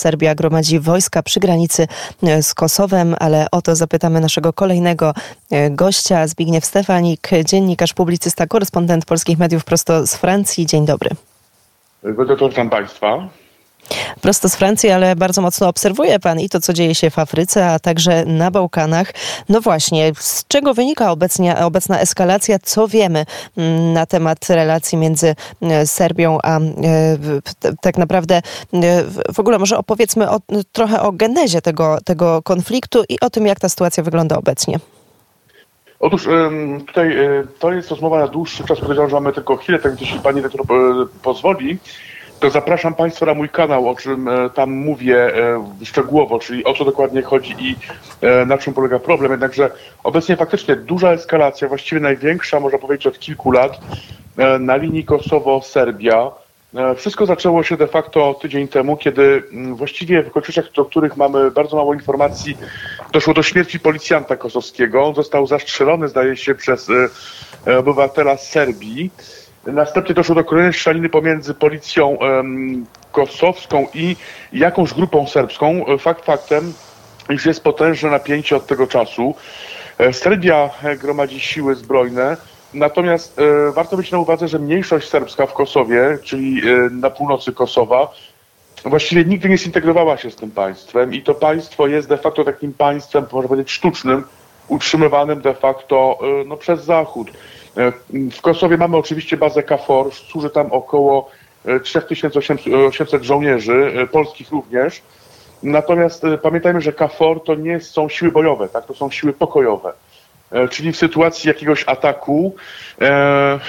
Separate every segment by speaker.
Speaker 1: Serbia gromadzi wojska przy granicy e, z Kosowem, ale o to zapytamy naszego kolejnego e, gościa, Zbigniew Stefanik, dziennikarz, publicysta, korespondent polskich mediów prosto z Francji. Dzień dobry.
Speaker 2: Witam Państwa
Speaker 1: prosto z Francji, ale bardzo mocno obserwuje pan i to, co dzieje się w Afryce, a także na Bałkanach. No właśnie, z czego wynika obecnie, obecna eskalacja? Co wiemy mm, na temat relacji między e, Serbią a e, tak naprawdę e, w ogóle może opowiedzmy o, trochę o genezie tego, tego konfliktu i o tym, jak ta sytuacja wygląda obecnie.
Speaker 2: Otóż tutaj to jest rozmowa na dłuższy czas. Powiedziałam, że mamy tylko chwilę, tak jeśli pani rektor pozwoli, to zapraszam Państwa na mój kanał, o czym e, tam mówię e, szczegółowo, czyli o co dokładnie chodzi i e, na czym polega problem. Jednakże obecnie faktycznie duża eskalacja, właściwie największa, można powiedzieć, od kilku lat na linii Kosowo-Serbia. Wszystko zaczęło się de facto tydzień temu, kiedy właściwie w okolicznościach, do których mamy bardzo mało informacji, doszło do śmierci policjanta kosowskiego. On został zastrzelony, zdaje się, przez obywatela Serbii. Następnie doszło do kolejnej strzeliny pomiędzy policją kosowską i jakąś grupą serbską. Fakt faktem, iż jest potężne napięcie od tego czasu. E, Serbia gromadzi siły zbrojne, natomiast e, warto mieć na uwadze, że mniejszość serbska w Kosowie, czyli e, na północy Kosowa, właściwie nigdy nie zintegrowała się z tym państwem i to państwo jest de facto takim państwem, można powiedzieć, sztucznym, utrzymywanym de facto e, no, przez Zachód. E, w Kosowie mamy oczywiście bazę KFOR, służy tam około 3800 e, żołnierzy, e, polskich również. Natomiast pamiętajmy, że KFOR to nie są siły bojowe, tak? to są siły pokojowe. Czyli w sytuacji jakiegoś ataku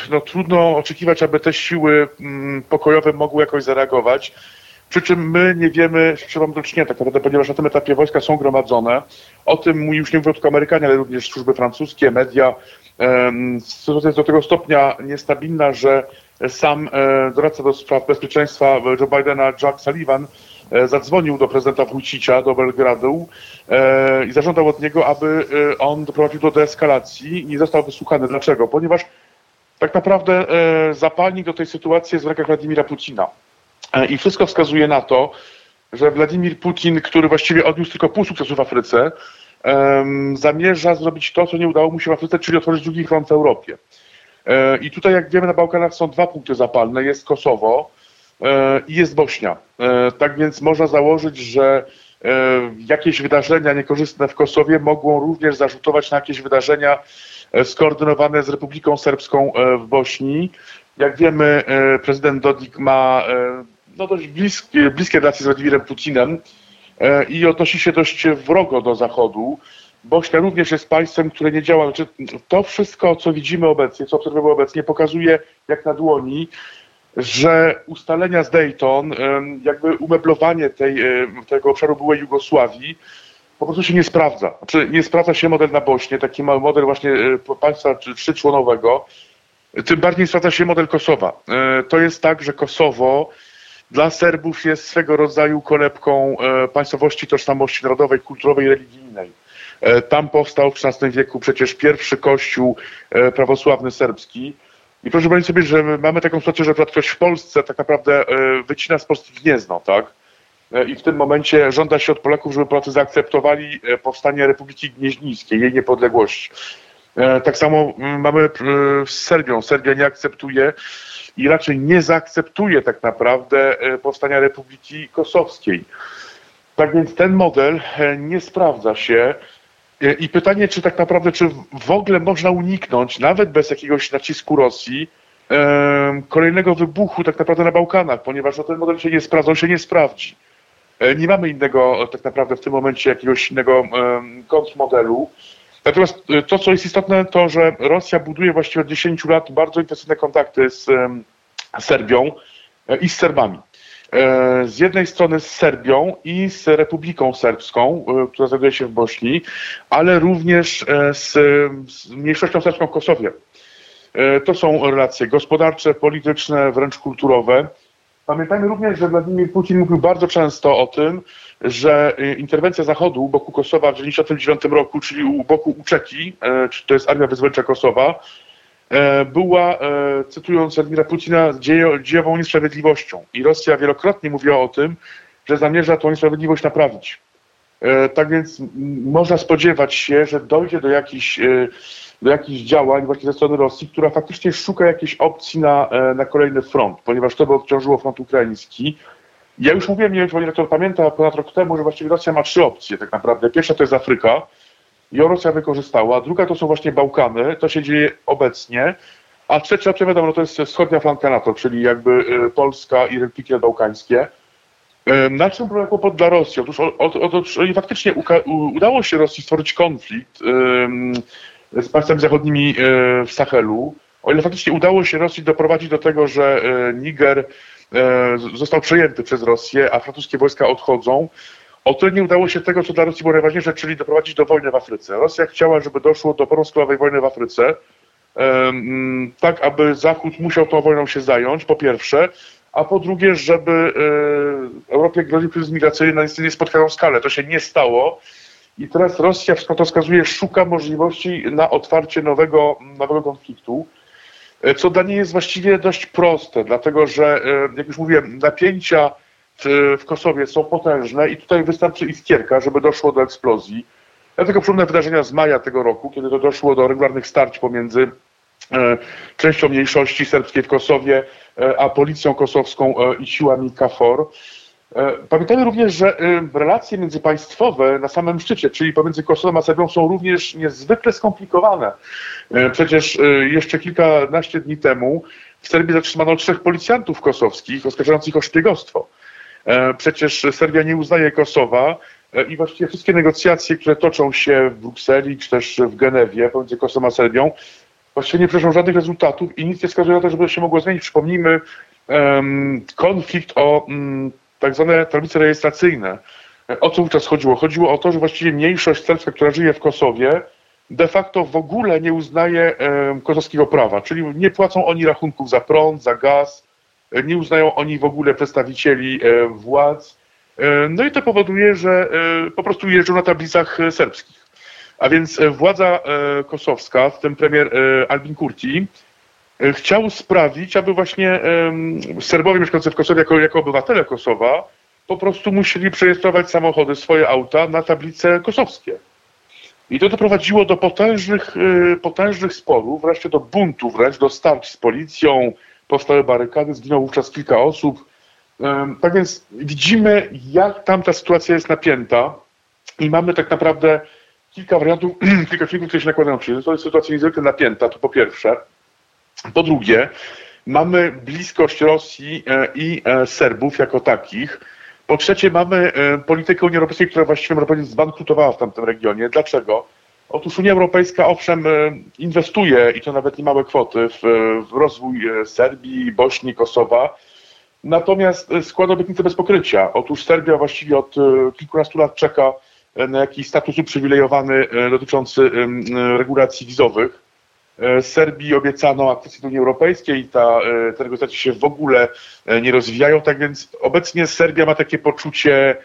Speaker 2: no, trudno oczekiwać, aby te siły mm, pokojowe mogły jakoś zareagować. Przy czym my nie wiemy, z czym mamy do czynienia tak naprawdę, ponieważ na tym etapie wojska są gromadzone. O tym mówi już nie tylko Amerykanie, ale również służby francuskie, media, Sytuacja jest do tego stopnia niestabilna, że sam e, doradca do spraw bezpieczeństwa Joe Bidena, Jack Sullivan, e, zadzwonił do prezydenta Wójcicza, do Belgradu e, i zażądał od niego, aby on doprowadził do deeskalacji i nie został wysłuchany. Dlaczego? Ponieważ tak naprawdę zapalnik do tej sytuacji jest w rękach Władimira Putina. I wszystko wskazuje na to, że Władimir Putin, który właściwie odniósł tylko pół sukcesu w Afryce, zamierza zrobić to, co nie udało mu się w Afryce, czyli otworzyć drugi front w Europie. E, I tutaj, jak wiemy, na Bałkanach są dwa punkty zapalne. Jest Kosowo e, i jest Bośnia. E, tak więc można założyć, że jakieś wydarzenia niekorzystne w Kosowie mogą również zarzutować na jakieś wydarzenia skoordynowane z Republiką Serbską w Bośni. Jak wiemy, prezydent Dodik ma no, dość bliskie, bliskie relacje z Władimirem Putinem i odnosi się dość wrogo do Zachodu. Bośnia również jest państwem, które nie działa. Znaczy, to wszystko, co widzimy obecnie, co obserwujemy obecnie, pokazuje jak na dłoni, że ustalenia z Dayton, jakby umeblowanie tej, tego obszaru byłej Jugosławii, po prostu się nie sprawdza. Znaczy, nie sprawdza się model na Bośnie, taki model właśnie e, państwa trzyczłonowego. Tym bardziej sprawdza się model Kosowa. E, to jest tak, że Kosowo dla Serbów jest swego rodzaju kolebką e, państwowości, tożsamości narodowej, kulturowej religijnej. E, tam powstał w XVI wieku przecież pierwszy kościół e, prawosławny serbski. I proszę powiedzieć sobie, że mamy taką sytuację, że ktoś w Polsce tak naprawdę wycina z Polski gniezno, tak? I w tym momencie żąda się od Polaków, żeby Polacy zaakceptowali powstanie Republiki Gnieźnieńskiej, jej niepodległość. Tak samo mamy z Serbią. Serbia nie akceptuje i raczej nie zaakceptuje tak naprawdę e, powstania Republiki Kosowskiej. Tak więc ten model e, nie sprawdza się. E, I pytanie, czy tak naprawdę, czy w ogóle można uniknąć, nawet bez jakiegoś nacisku Rosji, kolejnego wybuchu tak naprawdę na Bałkanach, ponieważ no, ten model się nie sprawdza, on się nie sprawdzi. Nie mamy innego tak naprawdę w tym momencie jakiegoś innego kontrmodelu. Natomiast y, to, co jest istotne, to, że Rosja buduje właściwie od 10 lat bardzo intensywne kontakty z Serbią e, i z Serbami. E, z jednej strony z Serbią i z Republiką Serbską, e, która znajduje się w Bośni, ale również z, z mniejszością serbską w Kosowie. To są relacje gospodarcze, polityczne, wręcz kulturowe. Pamiętajmy również, że Władimir Putin mówił bardzo często o tym, że y, interwencja Zachodu u boku Kosowa w 1999 roku, czyli u boku Uczeki, e, to jest Armia Wyzwoleńcza Kosowa, e, była, e, cytując Władimira Putina, dziejową niesprawiedliwością. I Rosja wielokrotnie mówiła o tym, że zamierza tą niesprawiedliwość naprawić. Tak więc można spodziewać się, że dojdzie do jakichś, do jakichś działań właśnie ze strony Rosji, która faktycznie szuka jakiejś opcji na, na kolejny front, ponieważ to by odciążyło front ukraiński. Ja już mówiłem, nie wiem, czy pani rektor pamięta, ponad rok temu, że właściwie Rosja ma trzy opcje tak naprawdę. Pierwsza to jest Afryka, ją Rosja wykorzystała, druga to są właśnie Bałkany, to się dzieje obecnie, a trzecia opcja wiadomo, no to jest wschodnia flanka NATO, czyli jakby y, Polska i Republiki Bałkańskie. Na czym polega kłopot dla Rosji? Otóż, otóż faktycznie udało się Rosji stworzyć konflikt z państwami zachodnimi y, w Sahelu. O ile faktycznie udało się Rosji doprowadzić do tego, że y, Niger został przejęty przez Rosję, a francuskie wojska odchodzą, o tyle nie udało się tego, co dla Rosji było najważniejsze, czyli doprowadzić do wojny w Afryce. Rosja chciała, żeby doszło do porąsklowej wojny w Afryce, tak aby Zachód musiał tą wojną się zająć, po pierwsze, a po drugie, żeby e, Europie groził kryzys migracyjny na niespotkaną skalę. To się nie stało. I teraz Rosja, wszystko to wskazuje, szuka możliwości na otwarcie nowego, nowego konfliktu, e, co dla niej jest właściwie dość proste, dlatego że, e, jak już mówiłem, napięcia w, Kosowie są potężne i tutaj wystarczy iskierka, żeby doszło do eksplozji. Dlatego przypomnę wydarzenia z maja tego roku, kiedy to doszło do regularnych starć pomiędzy e, częścią mniejszości serbskiej w Kosowie, a policją kosowską i siłami KFOR. E, pamiętajmy również, że e, relacje międzypaństwowe na samym szczycie, czyli pomiędzy Kosowem a Serbią są również niezwykle skomplikowane. E, przecież jeszcze kilkanaście dni temu w Serbii zatrzymano trzech policjantów kosowskich oskarżających o szpiegostwo. E, przecież Serbia nie uznaje Kosowa i właściwie wszystkie negocjacje, które toczą się w Brukseli czy też w Genewie pomiędzy Kosowem a Serbią, właściwie nie przynoszą żadnych rezultatów i nic nie wskazuje na to, żeby się mogło zmienić. Przypomnijmy um, konflikt o um, tak zwane tablice rejestracyjne. E, o co wówczas chodziło? Chodziło o to, że właściwie mniejszość serbska, która żyje w Kosowie, de facto w ogóle nie uznaje kosowskiego prawa, czyli nie płacą oni rachunków za prąd, za gaz, nie uznają oni w ogóle przedstawicieli e, władz. E, no i to powoduje, że e, po prostu jeżdżą na tablicach serbskich. A więc władza kosowska, w tym premier Albin Kurti, chciał sprawić, aby właśnie Serbowie mieszkający w Kosowie jako, jako obywatele Kosowa po prostu musieli przerejestrować samochody, swoje auta na tablice kosowskie. I to doprowadziło do potężnych, potężnych sporów, wreszcie do buntu, wręcz do starć z policją, powstały barykady, zginęło wówczas kilka osób. Tak więc widzimy, jak tam ta sytuacja jest napięta i mamy tak naprawdę kilka wariantów, kilka czynników, które się nakładają przy To jest sytuacja niezwykle napięta, to po pierwsze. Po drugie, mamy bliskość Rosji e, i e, Serbów jako takich. Po trzecie, mamy e, politykę Unii Europejskiej, która właściwie, można powiedzieć, zbankrutowała w tamtym regionie. Dlaczego? Otóż Unia Europejska owszem inwestuje i to nawet niemałe kwoty w, w rozwój Serbii, Bośni, Kosowa. Natomiast składa obietnice bez pokrycia. Otóż Serbia właściwie od kilkunastu lat czeka na jakiś status uprzywilejowany dotyczący regulacji wizowych. Serbii obiecano akcesję do Unii Europejskiej i ta, te negocjacje się w ogóle nie rozwijają, tak więc obecnie Serbia ma takie poczucie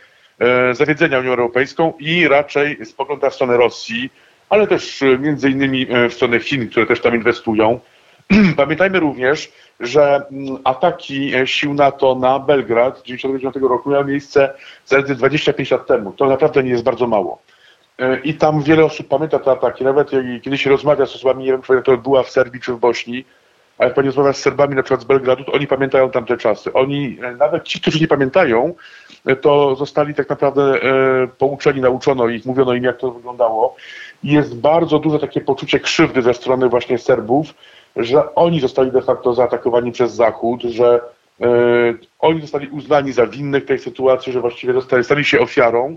Speaker 2: zawiedzenia Unią Europejską i raczej spogląda w stronę Rosji, ale też e, między innymi e, w stronę Chin, które też tam inwestują. Pamiętajmy również, że mm, ataki e, sił NATO na Belgrad 1999 roku miały miejsce zaledwie 25 lat temu. To naprawdę nie jest bardzo mało. I tam wiele osób pamięta te ataki. Nawet kiedy się rozmawia z osobami, nie wiem, czy to była w Serbii czy w Bośni, ale jak pani rozmawia z Serbami na przykład z Belgradu, to oni pamiętają tamte czasy. Oni, nawet ci, którzy nie pamiętają, to zostali tak naprawdę pouczeni, nauczono ich, mówiono im, jak to wyglądało jest bardzo duże takie poczucie krzywdy ze strony właśnie Serbów, że oni zostali de facto zaatakowani przez Zachód, że e, oni zostali uznani za winnych tej sytuacji, że właściwie zostali, stali się ofiarą.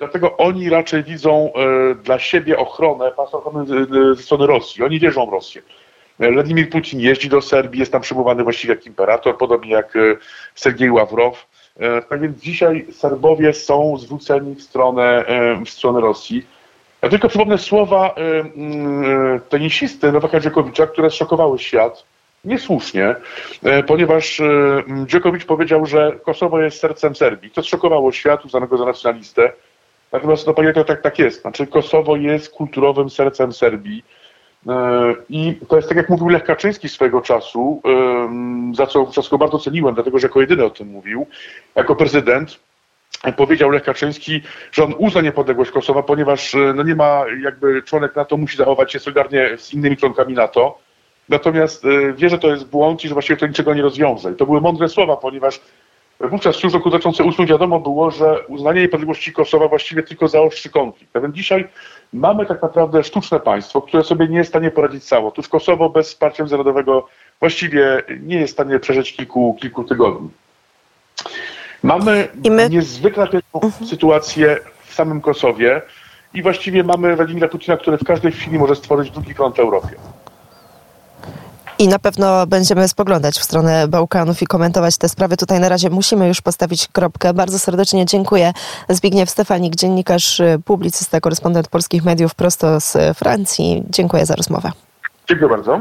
Speaker 2: Dlatego oni raczej widzą e, dla siebie ochronę, pas ochrony ze strony Rosji. Oni wierzą w Rosję. Władimir Putin jeździ do Serbii, jest tam przyjmowany właściwie jak imperator, podobnie jak Sergiej Ławrow. Tak więc dzisiaj Serbowie są zwróceni w stronę, w stronę Rosji. Ja tylko przypomnę słowa tenisisty Nowaka Dziokowicza, które zszokowały świat. Niesłusznie, ponieważ Dziokowicz powiedział, że Kosowo jest sercem Serbii. To zszokowało świat, uznanego za nacjonalistę. Natomiast no, panie, to tak, tak jest. Znaczy Kosowo jest kulturowym sercem Serbii. I to jest tak, jak mówił Lech Kaczyński swego czasu, za co, za co go bardzo ceniłem, dlatego że jako jedyny o tym mówił, jako prezydent, powiedział Lech Kaczyński, że on uzna niepodległość Kosowa, ponieważ no nie ma jakby członek NATO musi zachować się solidarnie z innymi członkami NATO. Natomiast wie, że to jest błąd i że właściwie to niczego nie rozwiąże. I to były mądre słowa, ponieważ Wówczas już w roku 2008 wiadomo było, że uznanie niepodległości Kosowa właściwie tylko zaostrzy konflikt. A więc dzisiaj mamy tak naprawdę sztuczne państwo, które sobie nie jest w stanie poradzić samo. Otóż Kosowo bez wsparcia międzynarodowego właściwie nie jest w stanie przeżyć kilku, kilku tygodni. Mamy my... niezwykle napiętą mhm. sytuację w samym Kosowie i właściwie mamy Władimira Putina, który w każdej chwili może stworzyć drugi front w Europie.
Speaker 1: I na pewno będziemy spoglądać w stronę Bałkanów i komentować te sprawy. Tutaj na razie musimy już postawić kropkę. Bardzo serdecznie dziękuję. Zbigniew Stefanik, dziennikarz, publicysta, korespondent polskich mediów prosto z Francji. Dziękuję za rozmowę.
Speaker 2: Dziękuję bardzo.